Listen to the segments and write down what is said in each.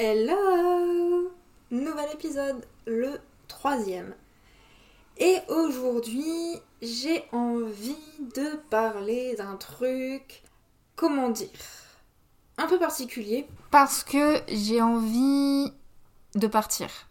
Hello Nouvel épisode, le troisième. Et aujourd'hui, j'ai envie de parler d'un truc, comment dire, un peu particulier. Parce que j'ai envie de partir.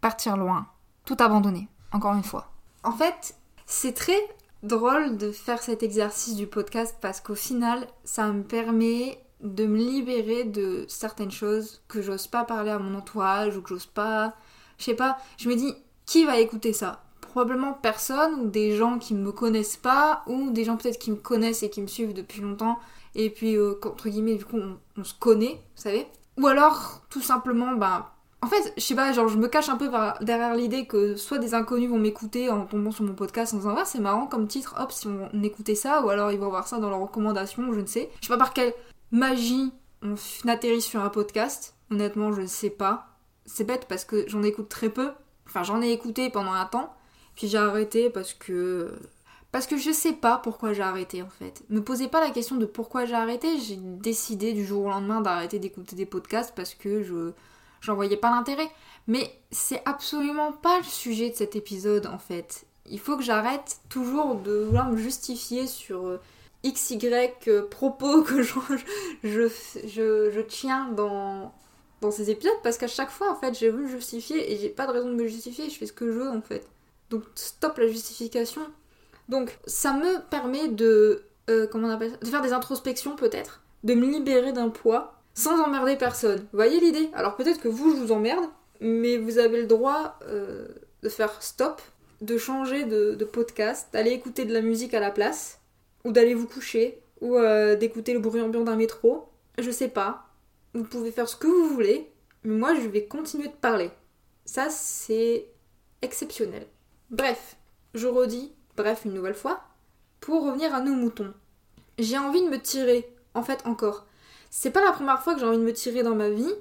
Partir loin. Tout abandonner, encore une fois. En fait, c'est très drôle de faire cet exercice du podcast parce qu'au final, ça me permet de me libérer de certaines choses que j'ose pas parler à mon entourage ou que j'ose pas. Je sais pas, je me dis, qui va écouter ça? Probablement personne ou des gens qui me connaissent pas ou des gens peut-être qui me connaissent et qui me suivent depuis longtemps et puis euh, entre guillemets du coup on, se connaît, vous savez Ou alors tout simplement ben en fait, je sais pas, genre je me cache un peu derrière l'idée que soit des inconnus vont m'écouter en tombant sur mon podcast en disant ah c'est marrant comme titre, hop si on écoutait ça, ou alors ils vont voir ça dans leurs recommandations, je ne sais. Je sais pas par quelle magie on atterrit sur un podcast. Honnêtement, je ne sais pas. C'est bête parce que j'en écoute très peu. Enfin, j'en ai écouté pendant un temps, puis j'ai arrêté parce que parce que je sais pas pourquoi j'ai arrêté en fait. Me posez pas la question de pourquoi j'ai arrêté, j'ai décidé du jour au lendemain d'arrêter d'écouter des podcasts parce que je j'en voyais pas l'intérêt. Mais c'est absolument pas le sujet de cet épisode en fait. Il faut que j'arrête toujours de vouloir me justifier sur euh, XY propos que je, je, je, tiens dans, dans ces épisodes parce qu'à chaque fois en fait j'ai voulu me justifier et j'ai pas de raison de me justifier, je fais ce que je veux en fait. Donc stop la justification. Donc ça me permet de euh, comment on appelle ça de faire des introspections peut-être, de me libérer d'un poids sans emmerder personne. Vous voyez l'idée? Alors peut-être que vous, je vous emmerde, mais vous avez le droit euh, de faire stop, de changer de, podcast, d'aller écouter de la musique à la place, ou d'aller vous coucher, ou euh, d'écouter le bruit ambiant d'un métro. Je sais pas. Vous pouvez faire ce que vous voulez, mais moi, je vais continuer de parler. Ça, c'est exceptionnel. Bref, je redis, bref, une nouvelle fois, pour revenir à nos moutons. J'ai envie de me tirer, en fait, encore c'est pas la première fois que j'ai envie de me tirer dans ma vie.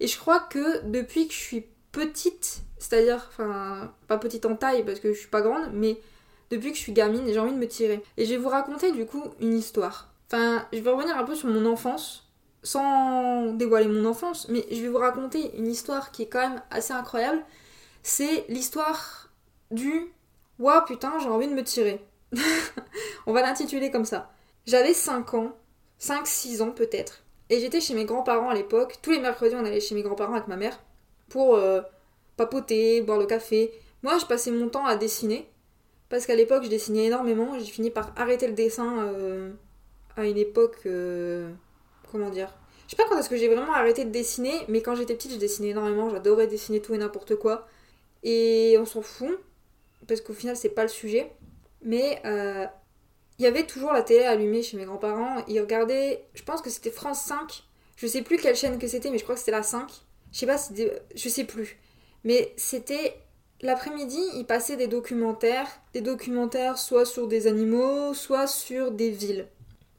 Et je crois que depuis que je suis petite, c'est-à-dire, enfin, pas petite en taille parce que je suis pas grande, mais depuis que je suis gamine, j'ai envie de me tirer. Et je vais vous raconter du coup une histoire. Enfin, je vais revenir un peu sur mon enfance, sans dévoiler mon enfance, mais je vais vous raconter une histoire qui est quand même assez incroyable. C'est l'histoire du Waouh putain, j'ai envie de me tirer. On va l'intituler comme ça. J'avais 5 ans, 5-6 ans peut-être, et j'étais chez mes grands-parents à l'époque. Tous les mercredis, on allait chez mes grands-parents avec ma mère pour euh, papoter, boire le café. Moi, je passais mon temps à dessiner. Parce qu'à l'époque, je dessinais énormément. J'ai fini par arrêter le dessin euh, à une époque. Euh, comment dire Je sais pas quand est-ce que j'ai vraiment arrêté de dessiner, mais quand j'étais petite, je dessinais énormément. J'adorais dessiner tout et n'importe quoi. Et on s'en fout. Parce qu'au final, c'est pas le sujet. Mais il y avait toujours la télé allumée chez mes grands-parents. Ils regardaient, je pense que c'était France 5. Je sais plus quelle chaîne que c'était, mais je crois que c'était la 5. Je sais pas si. Je sais plus. Mais c'était. L'après-midi, ils passaient des documentaires. Des documentaires soit sur des animaux, soit sur des villes.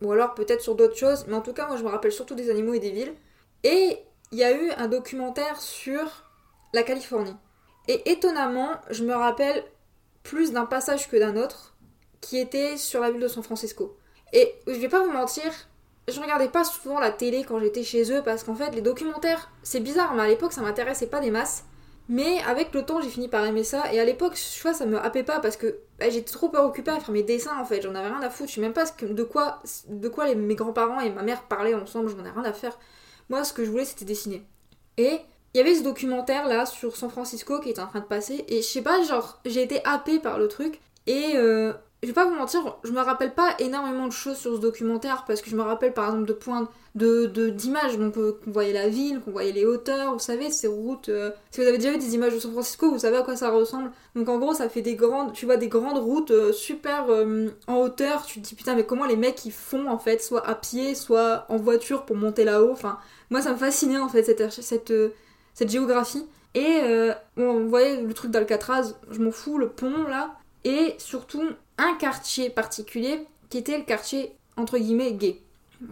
Ou alors peut-être sur d'autres choses. Mais en tout cas, moi je me rappelle surtout des animaux et des villes. Et il y a eu un documentaire sur la Californie. Et étonnamment, je me rappelle plus d'un passage que d'un autre qui était sur la ville de San Francisco. Et je vais pas vous mentir, je regardais pas souvent la télé quand j'étais chez eux parce qu'en fait les documentaires, c'est bizarre, mais à l'époque ça m'intéressait pas des masses. Mais avec le temps j'ai fini par aimer ça. Et à l'époque je vois ça me happait pas parce que bah, j'étais trop occupée à faire mes dessins en fait, j'en avais rien à foutre, je sais même pas de quoi, de quoi mes grands-parents et ma mère parlaient ensemble, j'en ai rien à faire. Moi ce que je voulais c'était dessiner. Et il y avait ce documentaire là sur San Francisco qui était en train de passer. Et je sais pas genre j'ai été happée par le truc. Et euh, je vais pas vous mentir, je me rappelle pas énormément de choses sur ce documentaire parce que je me rappelle par exemple de points de d'images, donc euh, qu'on voyait la ville, qu'on voyait les hauteurs, vous savez, ces routes. Euh, si vous avez déjà vu des images de San Francisco, vous savez à quoi ça ressemble. Donc en gros, ça fait des grandes, tu vois, des grandes routes euh, super en hauteur. Tu te dis putain, mais comment les mecs ils font en fait, soit à pied, soit en voiture pour monter là-haut. Enfin, moi ça me fascinait en fait cette cette, cette géographie. Et bon, vous voyez le truc d'Alcatraz, je m'en fous, le pont là. Et surtout, un quartier particulier qui était le quartier entre guillemets gay.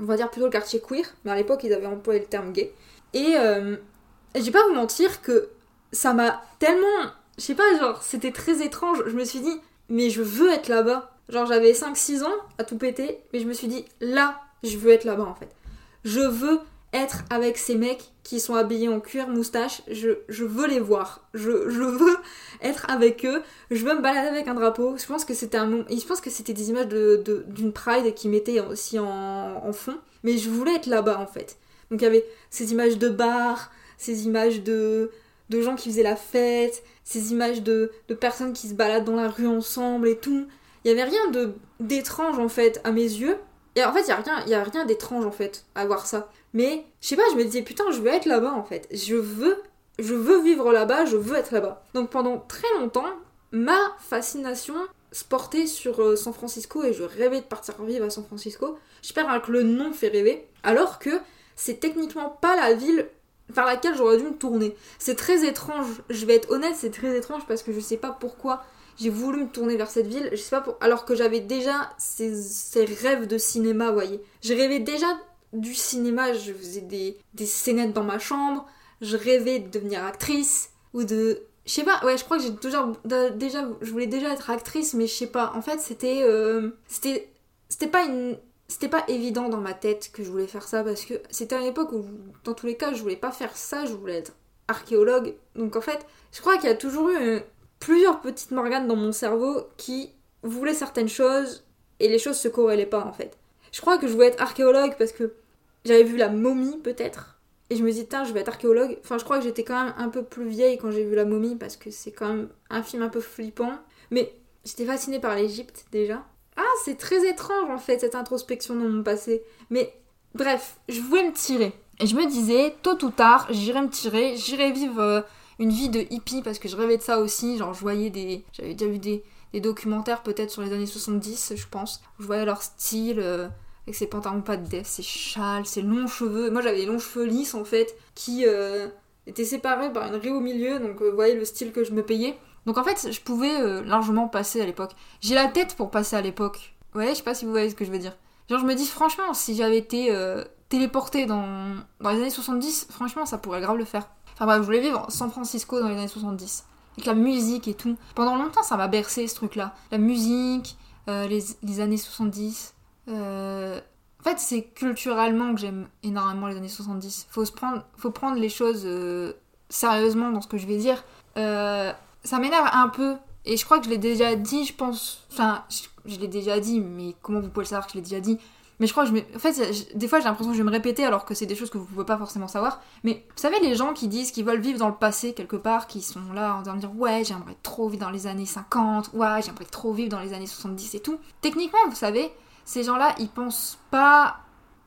On va dire plutôt le quartier queer, mais à l'époque ils avaient employé le terme gay. Et euh, je vais pas vous mentir que ça m'a tellement. Je sais pas, genre, c'était très étrange. Je me suis dit, mais je veux être là-bas. Genre, j'avais 5-6 ans à tout péter, mais je me suis dit, là, je veux être là-bas en fait. Je veux être avec ces mecs qui sont habillés en cuir, moustache. Je, veux les voir. Je, veux être avec eux. Je veux me balader avec un drapeau. Je pense que c'était un Je pense que c'était des images d'une de, Pride qui mettaient aussi en, en, fond. Mais je voulais être là-bas en fait. Donc il y avait ces images de bars, ces images de, de gens qui faisaient la fête, ces images de, de personnes qui se baladent dans la rue ensemble et tout. Il y avait rien d'étrange en fait à mes yeux. Et en fait, il y a rien, a rien d'étrange en fait à voir ça. Mais je sais pas, je me disais putain, je veux être là-bas en fait. Je veux vivre là-bas, je veux être là-bas. Donc pendant très longtemps, ma fascination se portait sur euh, San Francisco et je rêvais de partir vivre à San Francisco. J'espère que le nom fait rêver, alors que c'est techniquement pas la ville vers laquelle j'aurais dû me tourner. C'est très étrange, je vais être honnête, c'est très étrange parce que je sais pas pourquoi j'ai voulu me tourner vers cette ville, je sais pas alors que j'avais déjà ces, rêves de cinéma, voyez. Je rêvais déjà du cinéma, je faisais des, des scénettes dans ma chambre, je rêvais de devenir actrice, ou de... Je sais pas, ouais, je crois que j'ai toujours... Déjà, je voulais déjà être actrice, mais je sais pas, en fait, c'était... Euh, c'était... C'était pas une... C'était pas évident dans ma tête que je voulais faire ça, parce que c'était à une époque où, dans tous les cas, je voulais pas faire ça, je voulais être archéologue. Donc en fait, je crois qu'il y a toujours eu plusieurs petites Morganes dans mon cerveau qui voulaient certaines choses et les choses se corrélaient pas en fait. Je crois que je voulais être archéologue parce que j'avais vu la momie peut-être et je me dis je vais être archéologue. Enfin je crois que j'étais quand même un peu plus vieille quand j'ai vu la momie parce que c'est quand même un film un peu flippant. Mais j'étais fascinée par l'Égypte déjà. Ah c'est très étrange en fait cette introspection dans mon passé. Mais bref, je voulais me tirer. Et je me disais, tôt ou tard, j'irai me tirer, j'irai vivre euh, une vie de hippie parce que je rêvais de ça aussi. Genre, je voyais des. J'avais déjà vu des, documentaires peut-être sur les années 70, je pense. je voyais leur style. Euh, avec ses pantalons pas de def, ses châles, ses longs cheveux. Moi j'avais des longs cheveux lisses en fait, qui euh, étaient séparés par une raie au milieu, donc euh, vous voyez le style que je me payais. Donc en fait, je pouvais largement passer à l'époque. J'ai la tête pour passer à l'époque. Ouais, je sais pas si vous voyez ce que je veux dire. Genre je me dis franchement, si j'avais été téléportée dans, dans les années 70, franchement ça pourrait grave le faire. Enfin bref, je voulais vivre San Francisco dans les années 70. Avec la musique et tout. Pendant longtemps, ça m'a bercé ce truc-là. La musique, euh, les, années 70. Euh, en fait, c'est culturellement que j'aime énormément les années 70. Faut, prendre, faut prendre les choses euh, sérieusement dans ce que je vais dire. ça m'énerve un peu. Et je crois que je l'ai déjà dit, je pense. Enfin, je, l'ai déjà dit, mais comment vous pouvez le savoir que je l'ai déjà dit? Mais je crois que je. En fait, des fois j'ai l'impression que je vais me répéter alors que c'est des choses que vous pouvez pas forcément savoir. Mais vous savez, les gens qui disent qu'ils veulent vivre dans le passé quelque part, qui sont là en train de dire ouais, j'aimerais trop vivre dans les années 50, ouais, j'aimerais trop vivre dans les années 70 et tout. Techniquement, vous savez, ces gens-là, ils pensent pas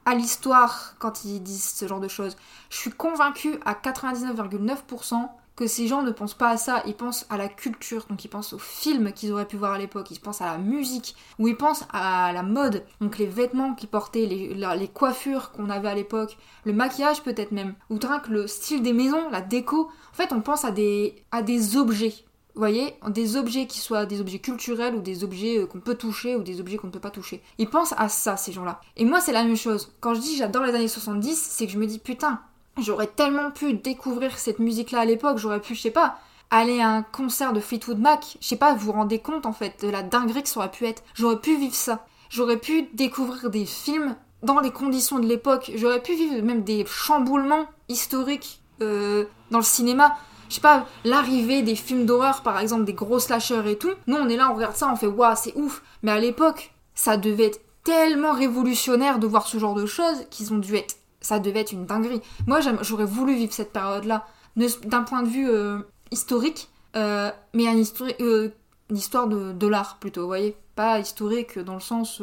à l'histoire quand ils disent ce genre de choses. Je suis convaincue à 99,9% que ces gens ne pensent pas à ça, ils pensent à la culture, donc ils pensent aux films qu'ils auraient pu voir à l'époque, ils pensent à la musique, ou ils pensent à la mode, donc les vêtements qu'ils portaient, les, coiffures qu'on avait à l'époque, le maquillage peut-être même, ou le style des maisons, la déco. En fait, on pense à des, à des objets. Vous voyez, des objets qui soient des objets culturels ou des objets euh, qu'on peut toucher ou des objets qu'on ne peut pas toucher. Ils pensent à ça, ces gens-là. Et moi, c'est la même chose. Quand je dis j'adore les années 70, c'est que je me dis putain, J'aurais tellement pu découvrir cette musique-là à l'époque, j'aurais pu, je sais pas, aller à un concert de Fleetwood Mac, je sais pas, vous vous rendez compte en fait de la dinguerie que ça aurait pu être. J'aurais pu vivre ça. J'aurais pu découvrir des films dans les conditions de l'époque. J'aurais pu vivre même des chamboulements historiques euh, dans le cinéma. Je sais pas, l'arrivée des films d'horreur par exemple, des gros slashers et tout. Nous on est là, on regarde ça, on fait waouh, c'est ouf. Mais à l'époque, ça devait être tellement révolutionnaire de voir ce genre de choses qu'ils ont dû être ça devait être une dinguerie. Moi, j'aurais voulu vivre cette période-là, d'un point de vue euh, historique, euh, mais un euh, une histoire de, de l'art plutôt, vous voyez Pas historique dans le sens,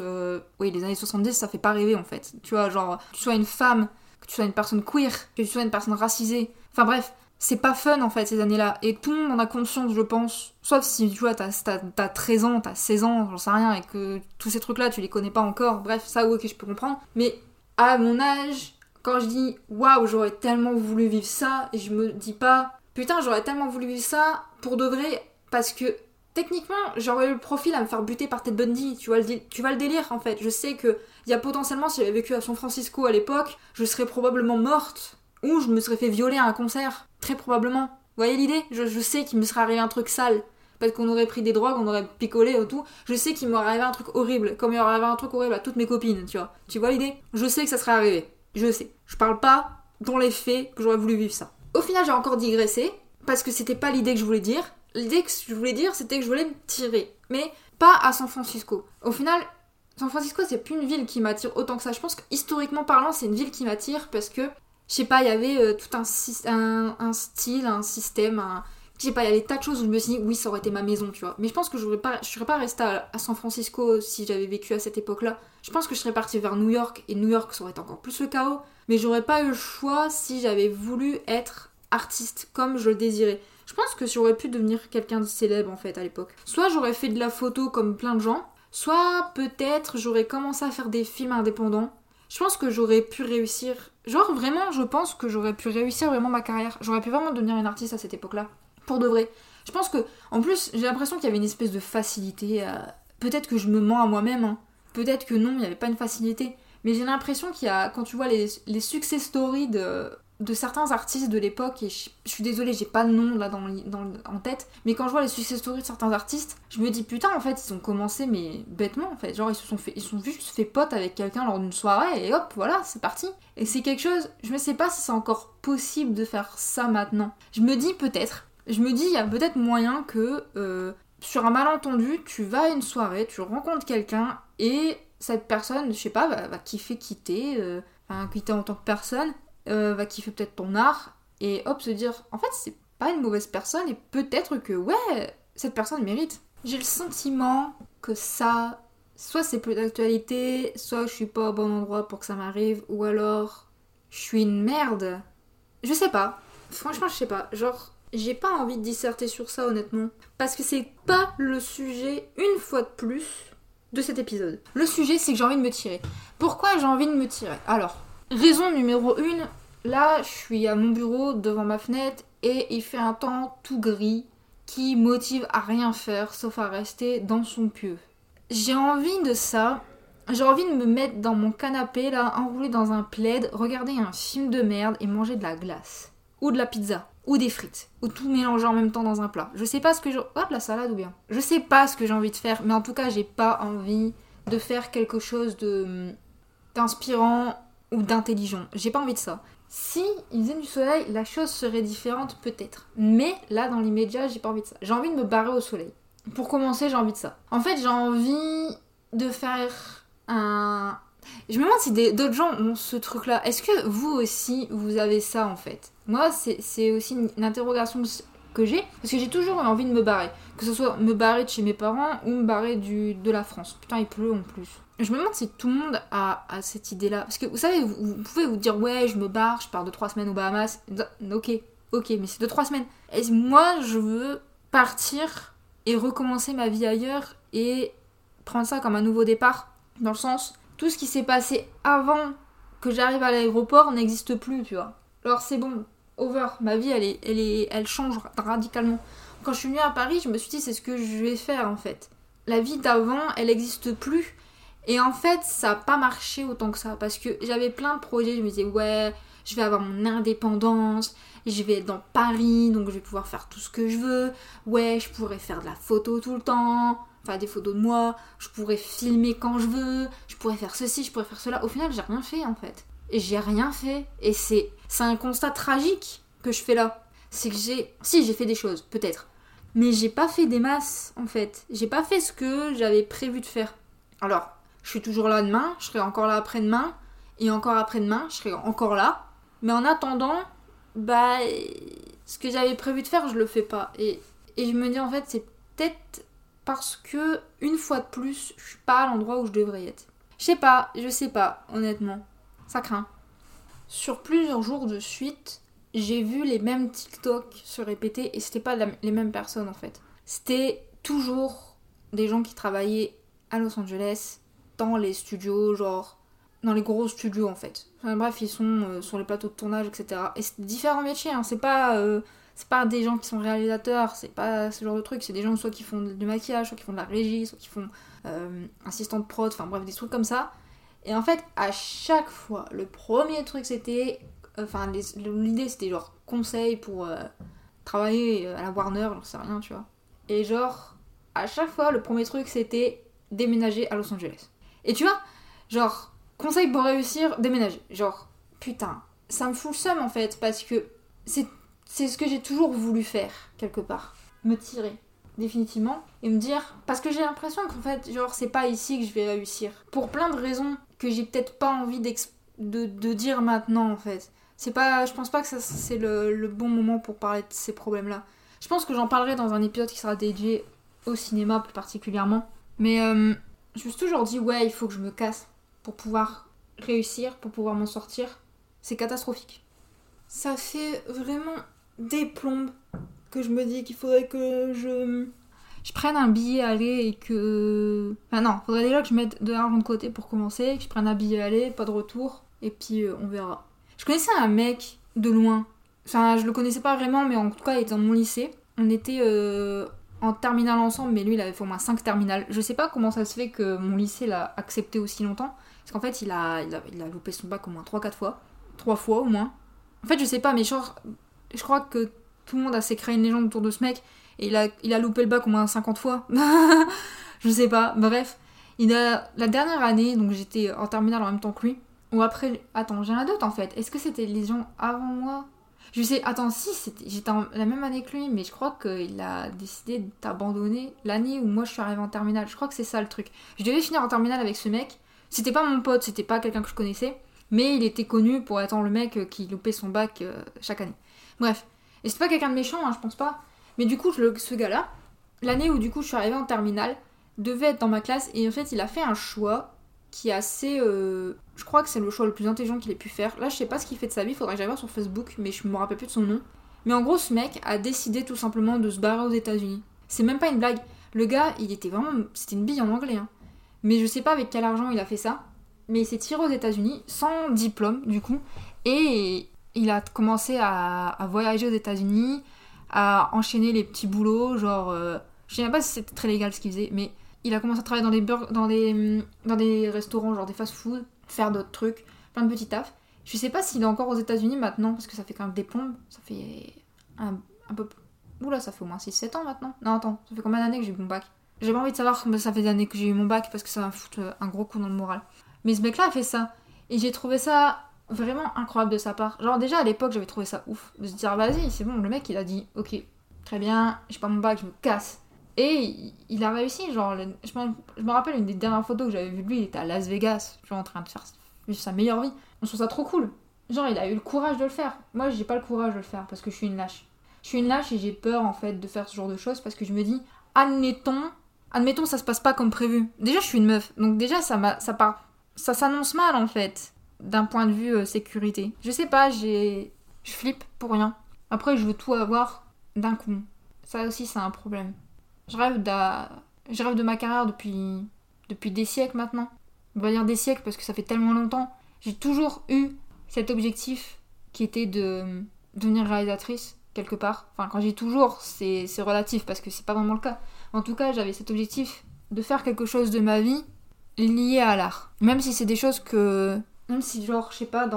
oui, les années 70, ça fait pas rêver en fait. Tu vois, genre, tu sois une femme, que tu sois une personne queer, que tu sois une personne racisée, enfin bref, c'est pas fun en fait ces années-là. Et tout le monde en a conscience, je pense. Sauf si tu vois, t'as as, 13 ans, t'as 16 ans, j'en sais rien, et que tous ces trucs-là, tu les connais pas encore. Bref, ça, ok, je peux comprendre. Mais à mon âge, quand je dis waouh, j'aurais tellement voulu vivre ça, et je me dis pas putain, j'aurais tellement voulu vivre ça pour de vrai, parce que techniquement, j'aurais eu le profil à me faire buter par Ted Bundy. Tu vois le, tu vas le délire en fait. Je sais que il y a potentiellement, si j'avais vécu à San Francisco à l'époque, je serais probablement morte ou je me serais fait violer à un concert. Très probablement. Vous voyez l'idée? Je, sais qu'il me serait arrivé un truc sale. Peut-être qu'on aurait pris des drogues, on aurait picolé et tout. Je sais qu'il m'aurait arrivé un truc horrible, comme il aurait arrivé un truc horrible à toutes mes copines, tu vois. Tu vois l'idée? Je sais que ça serait arrivé. Je sais. Je parle pas dans les faits que j'aurais voulu vivre ça. Au final, j'ai encore digressé parce que c'était pas l'idée que je voulais dire. L'idée que je voulais dire, c'était que je voulais me tirer. Mais pas à San Francisco. Au final, San Francisco, c'est plus une ville qui m'attire autant que ça. Je pense que historiquement parlant, c'est une ville qui m'attire parce que, je sais pas, il y avait euh, tout un, style, un système, un... Je sais pas, il y avait des tas de choses où je me suis dit, oui, ça aurait été ma maison, tu vois. Mais je pense que je pas, je serais pas restée à, San Francisco si j'avais vécu à cette époque-là. Je pense que je serais partie vers New York, et New York, ça aurait été encore plus le chaos. Mais j'aurais pas eu le choix si j'avais voulu être artiste comme je le désirais. Je pense que j'aurais pu devenir quelqu'un de célèbre en fait à l'époque. Soit j'aurais fait de la photo comme plein de gens, soit peut-être j'aurais commencé à faire des films indépendants. Je pense que j'aurais pu réussir. Genre vraiment, je pense que j'aurais pu réussir vraiment ma carrière. J'aurais pu vraiment devenir une artiste à cette époque-là. Pour de vrai. Je pense que, en plus, j'ai l'impression qu'il y avait une espèce de facilité. Peut-être que je me mens à moi-même. Hein. Peut-être que non, il n'y avait pas une facilité. Mais j'ai l'impression qu'il y a, quand tu vois les, les success stories de, de certains artistes de l'époque, et je, suis désolée, j'ai pas de nom là dans, dans, en tête, mais quand je vois les success stories de certains artistes, je me dis putain, en fait, ils ont commencé, mais bêtement, en fait. Genre, ils se sont, fait, ils sont juste fait potes avec quelqu'un lors d'une soirée, et hop, voilà, c'est parti. Et c'est quelque chose, je ne sais pas si c'est encore possible de faire ça maintenant. Je me dis peut-être, je me dis, il y a peut-être moyen que euh, sur un malentendu, tu vas à une soirée, tu rencontres quelqu'un, et cette personne, je sais pas, va, kiffer quitter, euh, enfin, quitter en tant que personne, euh, va kiffer peut-être ton art, et hop, se dire, en fait, c'est pas une mauvaise personne, et peut-être que, ouais, cette personne mérite. J'ai le sentiment que ça, soit c'est plus d'actualité, soit je suis pas au bon endroit pour que ça m'arrive, ou alors je suis une merde. Je sais pas. Franchement, je sais pas. Genre, j'ai pas envie de disserter sur ça, honnêtement. Parce que c'est pas le sujet, une fois de plus, de cet épisode. Le sujet, c'est que j'ai envie de me tirer. Pourquoi j'ai envie de me tirer? Alors, raison numéro une, là, je suis à mon bureau devant ma fenêtre et il fait un temps tout gris qui motive à rien faire sauf à rester dans son pieu. J'ai envie de ça. J'ai envie de me mettre dans mon canapé là, enroulé dans un plaid, regarder un film de merde et manger de la glace. Ou de la pizza ou des frites, ou tout mélanger en même temps dans un plat. Je sais pas ce que. Hop, la salade ou bien. Je sais pas ce que j'ai envie de faire, mais en tout cas, j'ai pas envie de faire quelque chose de d'inspirant d'intelligent. J'ai pas envie de ça. Si il faisait du soleil, la chose serait différente peut-être. Mais là, dans l'immédiat, j'ai pas envie de ça. J'ai envie de me barrer au soleil. Pour commencer, j'ai envie de ça. En fait, j'ai envie de faire un... Je me demande si d'autres gens ont ce truc-là. Est-ce que vous aussi, vous avez ça en fait? Moi, c'est aussi une, interrogation que j'ai, parce que j'ai toujours eu envie de me barrer. Que ce soit me barrer de chez mes parents ou me barrer du, de la France. Putain, il pleut en plus. Je me demande si tout le monde a, cette idée-là. Parce que vous savez, vous, pouvez vous dire, ouais, je me barre, je pars de trois semaines aux Bahamas. Ok, ok, mais c'est de trois semaines. Et moi, je veux partir et recommencer ma vie ailleurs et prendre ça comme un nouveau départ. Dans le sens, tout ce qui s'est passé avant que j'arrive à l'aéroport n'existe plus, tu vois. Alors c'est bon, over. Ma vie, elle, est, elle, change radicalement. Quand je suis venue à Paris, je me suis dit, c'est ce que je vais faire en fait. La vie d'avant, elle n'existe plus. Et en fait, ça n'a pas marché autant que ça. Parce que j'avais plein de projets. Je me disais, ouais, je vais avoir mon indépendance. Je vais être dans Paris, donc je vais pouvoir faire tout ce que je veux. Ouais, je pourrais faire de la photo tout le temps. Enfin, des photos de moi. Je pourrais filmer quand je veux. Je pourrais faire ceci, je pourrais faire cela. Au final, j'ai rien fait en fait. Et j'ai rien fait. Et c'est un constat tragique que je fais là. C'est que j'ai. Si, j'ai fait des choses, peut-être. Mais j'ai pas fait des masses, en fait. J'ai pas fait ce que j'avais prévu de faire. Alors, je suis toujours là demain, je serai encore là après-demain, et encore après-demain, je serai encore là. Mais en attendant, bah. Ce que j'avais prévu de faire, je le fais pas. Et, et je me dis, en fait, c'est peut-être parce que, une fois de plus, je suis pas à l'endroit où je devrais être. Je sais pas, je sais pas, honnêtement. Ça craint. Sur plusieurs jours de suite, j'ai vu les mêmes TikTok se répéter et c'était pas les mêmes personnes en fait. C'était toujours des gens qui travaillaient à Los Angeles, dans les studios, genre dans les gros studios en fait. bref, ils sont euh, sur les plateaux de tournage, etc. Et c'est différents métiers, hein. c'est pas, euh, pas des gens qui sont réalisateurs, c'est pas ce genre de truc, c'est des gens soit qui font du maquillage, soit qui font de la régie, soit qui font euh, assistant de prod, enfin bref, des trucs comme ça. Et en fait, à chaque fois, le premier truc c'était. Enfin, l'idée c'était genre conseil pour euh, travailler à la Warner, j'en sais rien, tu vois. Et genre, à chaque fois, le premier truc c'était déménager à Los Angeles. Et tu vois, genre, conseil pour réussir, déménager. Genre, putain, ça me fout le seum en fait, parce que c'est ce que j'ai toujours voulu faire, quelque part. Me tirer, définitivement, et me dire. Parce que j'ai l'impression qu'en fait, genre, c'est pas ici que je vais réussir. Pour plein de raisons que j'ai peut-être pas envie de, de, dire maintenant, en fait. C'est pas. Je pense pas que c'est le, le bon moment pour parler de ces problèmes-là. Je pense que j'en parlerai dans un épisode qui sera dédié au cinéma plus particulièrement. Mais euh, je me suis toujours dit, ouais, il faut que je me casse pour pouvoir réussir, pour pouvoir m'en sortir. C'est catastrophique. Ça fait vraiment des plombes que je me dis qu'il faudrait que je je prenne un billet aller et que enfin non faudrait déjà que je mette de l'argent de côté pour commencer que je prenne un billet aller pas de retour et puis euh, on verra. Je connaissais un mec de loin. Enfin je le connaissais pas vraiment mais en tout cas il était dans mon lycée. On était euh, en terminale ensemble mais lui il avait fait au moins 5 terminales. Je sais pas comment ça se fait que mon lycée l'a accepté aussi longtemps parce qu'en fait il a, il a, loupé son bac au moins 3-4 fois. 3 fois au moins. En fait je sais pas mais genre je crois que tout le monde a s'est une légende autour de ce mec et il a, il a loupé le bac au moins 50 fois. je sais pas, bref. Il a, la dernière année, donc j'étais en terminale en même temps que lui, ou après. Attends, j'ai un doute en fait. Est-ce que c'était les gens avant moi? Je sais, attends, si, j'étais la même année que lui, mais je crois qu'il a décidé d'abandonner l'année où moi je suis arrivée en terminale. Je crois que c'est ça le truc. Je devais finir en terminale avec ce mec. C'était pas mon pote, c'était pas quelqu'un que je connaissais, mais il était connu pour être le mec qui loupait son bac euh, chaque année. Bref. Et c'est pas quelqu'un de méchant, hein, je pense pas. Mais du coup, ce gars-là, l'année où du coup je suis arrivée en terminale, devait être dans ma classe et en fait il a fait un choix qui est assez. Euh, je crois que c'est le choix le plus intelligent qu'il ait pu faire. Là, je sais pas ce qu'il fait de sa vie, faudrait que j'aille voir sur Facebook, mais je me rappelle plus de son nom. Mais en gros, ce mec a décidé tout simplement de se barrer aux États-Unis. C'est même pas une blague. Le gars, il était vraiment. C'était une bille en anglais, hein. Mais je sais pas avec quel argent il a fait ça. Mais il s'est tiré aux États-Unis sans diplôme, du coup. Et il a commencé à, voyager aux États-Unis, à enchaîner les petits boulots, genre. Euh, je sais même pas si c'était très légal ce qu'il faisait, mais il a commencé à travailler dans des, dans des, dans des restaurants, genre des fast-food, faire d'autres trucs, plein de petits tafs. Je sais pas s'il est encore aux États-Unis maintenant, parce que ça fait quand même des plombes. Ça fait un, un peu. Oula, ça fait au moins 6-7 ans maintenant. Non, attends, ça fait combien d'années que j'ai eu mon bac? J'ai pas envie de savoir combien ça fait d'années que j'ai eu mon bac, parce que ça va me foutre un gros coup dans le moral. Mais ce mec-là a fait ça. Et j'ai trouvé ça vraiment incroyable de sa part. Genre déjà à l'époque j'avais trouvé ça ouf de se dire vas-y c'est bon le mec il a dit ok très bien j'ai pas mon bac je me casse. Et il a réussi genre je, me, rappelle une des dernières photos que j'avais vu de lui il était à Las Vegas genre en train de faire sa meilleure vie. On trouve ça trop cool. Genre il a eu le courage de le faire. Moi j'ai pas le courage de le faire parce que je suis une lâche. Je suis une lâche et j'ai peur en fait de faire ce genre de choses parce que je me dis admettons admettons ça se passe pas comme prévu. Déjà je suis une meuf donc déjà ça ça part ça s'annonce mal en fait d'un point de vue euh, sécurité. Je sais pas, j'ai. Je flippe pour rien. Après, je veux tout avoir d'un coup. Ça aussi, c'est un problème. Je rêve, je rêve de ma carrière depuis... depuis des siècles maintenant. On va dire des siècles parce que ça fait tellement longtemps. J'ai toujours eu cet objectif qui était de devenir réalisatrice quelque part. Enfin, quand j'ai toujours, c'est relatif parce que c'est pas vraiment le cas. En tout cas, j'avais cet objectif de faire quelque chose de ma vie lié à l'art. Même si c'est des choses que même si, genre, je sais pas,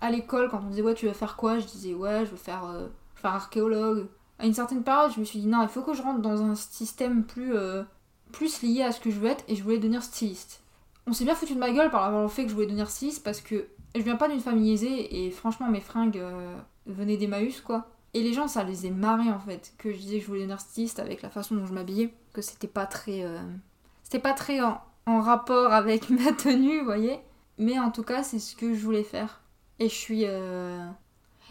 à l'école, quand on disait ouais, tu veux faire quoi Je disais ouais, je veux faire, euh, faire archéologue. À une certaine période, je me suis dit non, il faut que je rentre dans un système plus, euh, plus lié à ce que je veux être et je voulais devenir styliste. On s'est bien foutu de ma gueule par avoir le fait que je voulais devenir styliste parce que je viens pas d'une famille aisée et franchement, mes fringues euh, venaient d'Emmaüs quoi. Et les gens, ça les est marré en fait, que je disais que je voulais devenir styliste avec la façon dont je m'habillais, que c'était pas très. C'était pas très en, en rapport avec ma tenue, vous voyez. Mais en tout cas, c'est ce que je voulais faire. Et je suis. Euh,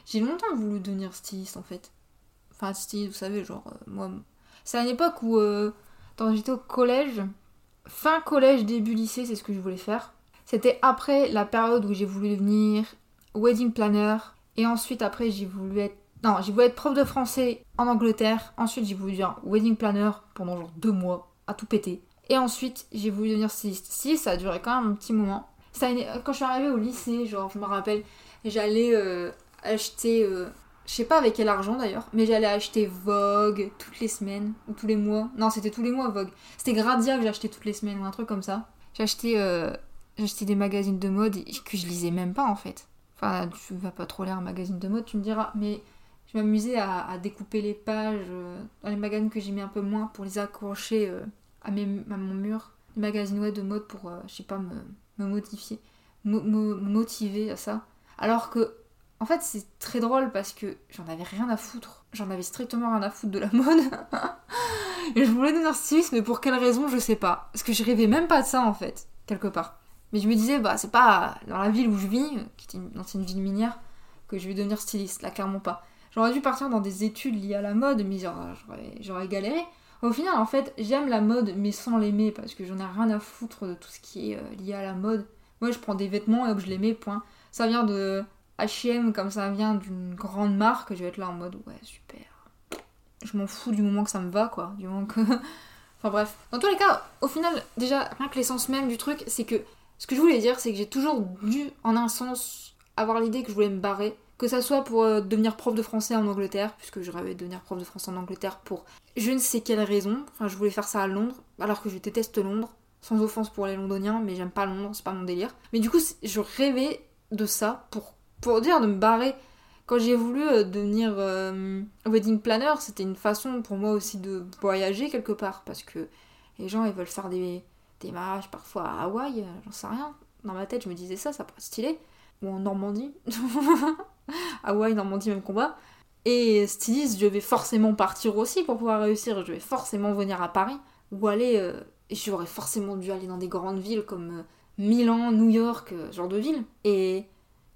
j'ai longtemps voulu devenir styliste en fait. Enfin, styliste, vous savez, genre, euh, moi. C'est à une époque où, euh, quand j'étais au collège, fin collège, début lycée, c'est ce que je voulais faire. C'était après la période où j'ai voulu devenir wedding planner. Et ensuite, après, j'ai voulu être. Non, j'ai voulu être prof de français en Angleterre. Ensuite, j'ai voulu devenir wedding planner pendant genre deux mois, à tout péter. Et ensuite, j'ai voulu devenir styliste. Styliste, ça a duré quand même un petit moment. Quand je suis arrivée au lycée, genre, je me rappelle, j'allais euh, acheter, euh, je sais pas avec quel argent d'ailleurs, mais j'allais acheter Vogue toutes les semaines ou tous les mois. Non, c'était tous les mois Vogue. C'était Gradia que j'achetais toutes les semaines ou un truc comme ça. J'achetais euh, j'achetais des magazines de mode que je lisais même pas en fait. Enfin, tu vas pas trop lire un magazine de mode, tu me diras, mais je m'amusais à, découper les pages dans les magazines que j'aimais un peu moins pour les accrocher à, mes, à mon mur. Les magazines ouais, de mode pour, je sais pas, me, me motiver à ça. Alors que, en fait, c'est très drôle parce que j'en avais rien à foutre. J'en avais strictement rien à foutre de la mode. et je voulais devenir styliste, mais pour quelle raison, je sais pas. Parce que je rêvais même pas de ça, en fait, quelque part. Mais je me disais, bah, c'est pas dans la ville où je vis, qui est une ancienne ville minière, que je vais devenir styliste, là, clairement pas. J'aurais dû partir dans des études liées à la mode, mais j'aurais galéré. Au final, en fait, j'aime la mode, mais sans l'aimer, parce que j'en ai rien à foutre de tout ce qui est euh, lié à la mode. Moi, je prends des vêtements et hop, je les mets, point. Ça vient de H&M, comme ça vient d'une grande marque, je vais être là en mode, ouais, super. Je m'en fous du moment que ça me va, quoi. Du moment que... enfin bref. Dans tous les cas, au final, déjà, rien que l'essence même du truc, c'est que... Ce que je voulais dire, c'est que j'ai toujours dû, en un sens, avoir l'idée que je voulais me barrer que ça soit pour euh, devenir prof de français en Angleterre, puisque je rêvais de devenir prof de français en Angleterre pour je ne sais quelle raison. Enfin, je voulais faire ça à Londres, alors que je déteste Londres. Sans offense pour les Londoniens, mais j'aime pas Londres, c'est pas mon délire. Mais du coup, je rêvais de ça pour, pour dire de me barrer. Quand j'ai voulu euh, devenir euh, wedding planner, c'était une façon pour moi aussi de voyager quelque part, parce que les gens ils veulent faire des, des mariages parfois à Hawaï, j'en sais rien. Dans ma tête, je me disais ça, ça pourrait être stylé. Ou en Normandie. Hawaï, Normandie, même combat. Et styliste, je vais forcément partir aussi pour pouvoir réussir. Je vais forcément venir à Paris ou aller. Euh, et j'aurais forcément dû aller dans des grandes villes comme euh, Milan, New York, euh, genre de ville. Et,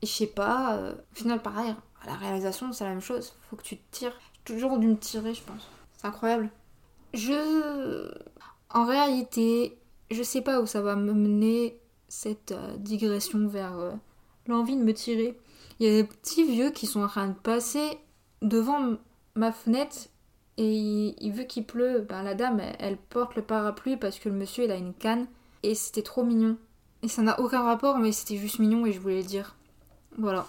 je sais pas, au final, pareil, à la réalisation, c'est la même chose. Faut que tu te tires. Toujours dû me tirer, je pense. C'est incroyable. Je. En réalité, je sais pas où ça va me mener cette digression vers l'envie de me tirer. Il y a des petits vieux qui sont en train de passer devant ma fenêtre et il, veut qu'il pleut. Ben, la dame, elle, porte le parapluie parce que le monsieur, il a une canne. Et c'était trop mignon. Et ça n'a aucun rapport, mais c'était juste mignon et je voulais le dire. Voilà.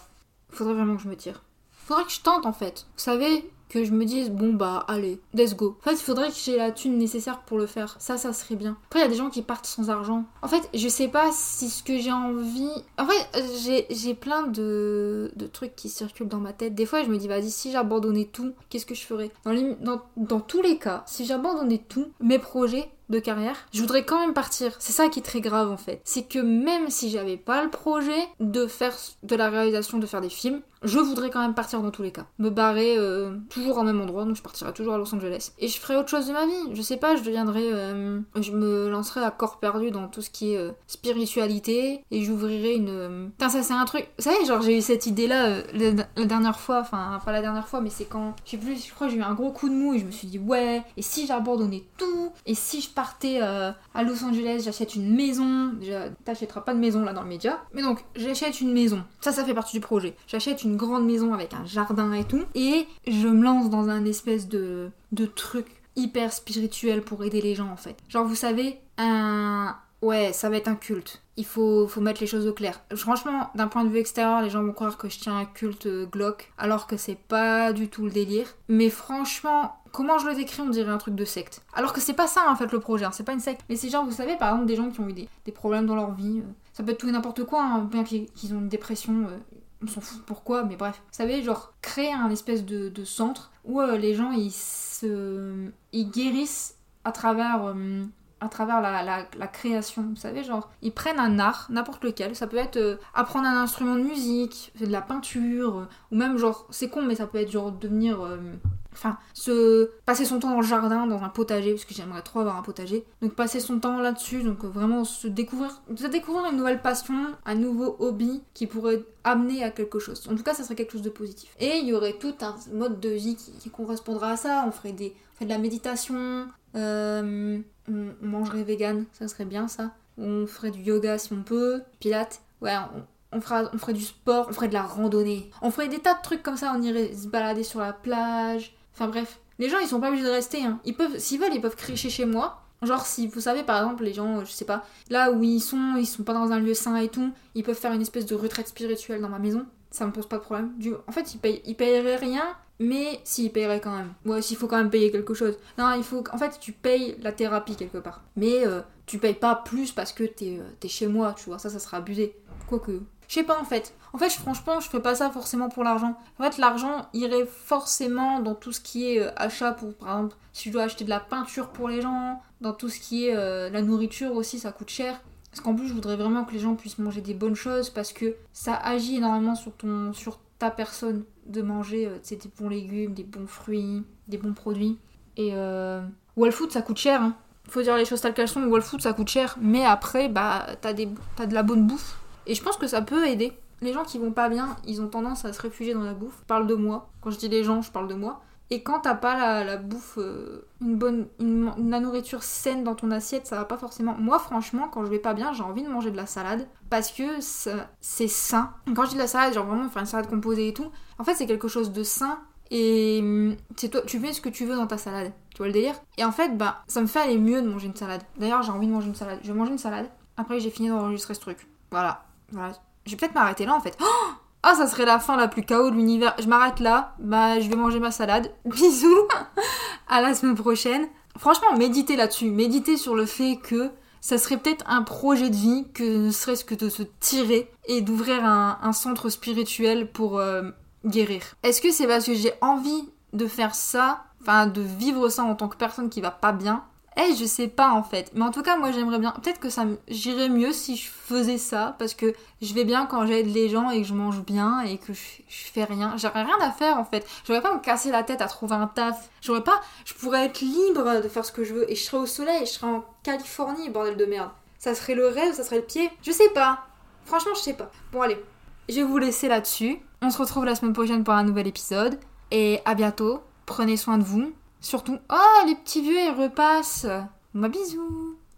Faudrait vraiment que je me tire. Faudrait que je tente en fait. Vous savez, que je me dise bon bah allez, let's go. En fait, il faudrait que j'ai la thune nécessaire pour le faire. Ça, ça serait bien. Après, il y a des gens qui partent sans argent. En fait, je sais pas si ce que j'ai envie. En fait, j'ai plein de, de trucs qui circulent dans ma tête. Des fois, je me dis vas-y, si j'abandonnais tout, qu'est-ce que je ferais? Dans, dans, dans tous les cas, si j'abandonnais tout, mes projets, de carrière, je voudrais quand même partir. C'est ça qui est très grave en fait. C'est que même si j'avais pas le projet de faire de la réalisation, de faire des films, je voudrais quand même partir dans tous les cas. Me barrer euh, toujours au même endroit, donc je partirai toujours à Los Angeles. Et je ferai autre chose de ma vie. Je sais pas, je deviendrai. Euh, je me lancerai à corps perdu dans tout ce qui est euh, spiritualité et j'ouvrirai une. Putain, ça c'est un truc. Vous savez, genre j'ai eu cette idée là la, dernière fois, enfin pas la dernière fois, mais c'est quand. Je sais plus, je crois que j'ai eu un gros coup de mou et je me suis dit ouais, et si j'abandonnais tout Et si je partais à Los Angeles, j'achète une maison. Déjà, t'achèteras pas de maison là dans le média. Mais donc, j'achète une maison. Ça, ça fait partie du projet. J'achète une grande maison avec un jardin et tout. Et je me lance dans un espèce de, truc hyper spirituel pour aider les gens en fait. Genre vous savez, un... Ouais, ça va être un culte. Il faut, faut mettre les choses au clair. Franchement, d'un point de vue extérieur, les gens vont croire que je tiens un culte euh, glauque, alors que c'est pas du tout le délire. Mais franchement, comment je le décris, on dirait un truc de secte. Alors que c'est pas ça en fait le projet, hein, c'est pas une secte. Mais c'est genre, vous savez, par exemple, des gens qui ont eu des, problèmes dans leur vie. Euh, ça peut être tout et n'importe quoi, hein, bien qu'ils ont une dépression, euh, on s'en fout pourquoi, mais bref. Vous savez, genre, créer un espèce de, centre où euh, les gens ils se. ils guérissent à travers. Euh, à travers la, la, création, vous savez, genre, ils prennent un art, n'importe lequel, ça peut être euh, apprendre un instrument de musique, de la peinture, ou même genre, c'est con, mais ça peut être genre devenir Enfin, se passer son temps dans le jardin, dans un potager, parce que j'aimerais trop avoir un potager. Donc passer son temps là-dessus, donc euh, vraiment se découvrir, se découvrir une nouvelle passion, un nouveau hobby qui pourrait amener à quelque chose. En tout cas, ça serait quelque chose de positif. Et il y aurait tout un mode de vie qui, correspondra à ça. On ferait des, on de la méditation, euh, on, mangerait vegan, ça serait bien ça. On ferait du yoga si on peut, pilates. Ouais, on, fera, on ferait du sport, on ferait de la randonnée. On ferait des tas de trucs comme ça, on irait se balader sur la plage, Enfin bref, les gens ils sont pas obligés de rester. Hein. Ils peuvent, s'ils veulent, ils peuvent crécher chez moi. Genre si vous savez par exemple les gens, je sais pas, là où ils sont, ils sont pas dans un lieu sain et tout, ils peuvent faire une espèce de retraite spirituelle dans ma maison. Ça me pose pas de problème. En fait, ils, payent, ils payeraient rien, mais s'ils payeraient quand même. Ouais, s'il faut quand même payer quelque chose. Non, il faut. En fait, tu payes la thérapie quelque part. Mais euh, tu payes pas plus parce que t'es euh, chez moi, tu vois. Ça, ça sera abusé. Quoique. Je sais pas en fait. En fait, franchement, je fais pas ça forcément pour l'argent. En fait, l'argent irait forcément dans tout ce qui est euh, achat pour, par exemple, si je dois acheter de la peinture pour les gens, dans tout ce qui est euh, la nourriture aussi, ça coûte cher. Parce qu'en plus, je voudrais vraiment que les gens puissent manger des bonnes choses parce que ça agit énormément sur, ton, sur ta personne de manger euh, des bons légumes, des bons fruits, des bons produits. Et euh, Wall Food, ça coûte cher. Hein. Faut dire les choses telles qu'elles sont. Wall Food, ça coûte cher. Mais après, bah, t'as, t'as de la bonne bouffe. Et je pense que ça peut aider. Les gens qui vont pas bien, ils ont tendance à se réfugier dans la bouffe. Je parle de moi. Quand je dis les gens, je parle de moi. Et quand t'as pas la, la bouffe, euh, une bonne, une- la nourriture saine dans ton assiette, ça va pas forcément. Moi, franchement, quand je vais pas bien, j'ai envie de manger de la salade parce que c'est sain. Quand je dis de la salade, genre vraiment faire une salade composée et tout, en fait, c'est quelque chose de sain et hum, c'est toi, tu mets ce que tu veux dans ta salade. Tu vois le délire? Et en fait, bah, ça me fait aller mieux de manger une salade. D'ailleurs, j'ai envie de manger une salade. Je vais manger une salade. Après, j'ai fini d'enregistrer ce truc. Voilà. voilà. Je vais peut-être m'arrêter là en fait. Oh ah, ça serait la fin la plus chaos de l'univers. Je m'arrête là. Bah, je vais manger ma salade. Bisous. à la semaine prochaine. Franchement, méditez là-dessus. Méditez sur le fait que ça serait peut-être un projet de vie que ne serait-ce que de se tirer et d'ouvrir un, centre spirituel pour euh, guérir. Est-ce que c'est parce que j'ai envie de faire ça, enfin de vivre ça en tant que personne qui va pas bien eh, je sais pas en fait. Mais en tout cas, moi j'aimerais bien. Peut-être que ça j'irais mieux si je faisais ça parce que je vais bien quand j'aide les gens et que je mange bien et que je, je fais rien. J'aurais rien à faire en fait. J'aurais pas à me casser la tête à trouver un taf. J'aurais pas. Je pourrais être libre de faire ce que je veux et je serais au soleil. Je serais en Californie, bordel de merde. Ça serait le rêve, ça serait le pied. Je sais pas. Franchement, je sais pas. Bon, allez. Je vais vous laisser là-dessus. On se retrouve la semaine prochaine pour un nouvel épisode. Et à bientôt. Prenez soin de vous. Surtout. Oh, les petits vieux, ils repassent. Moi, bisous.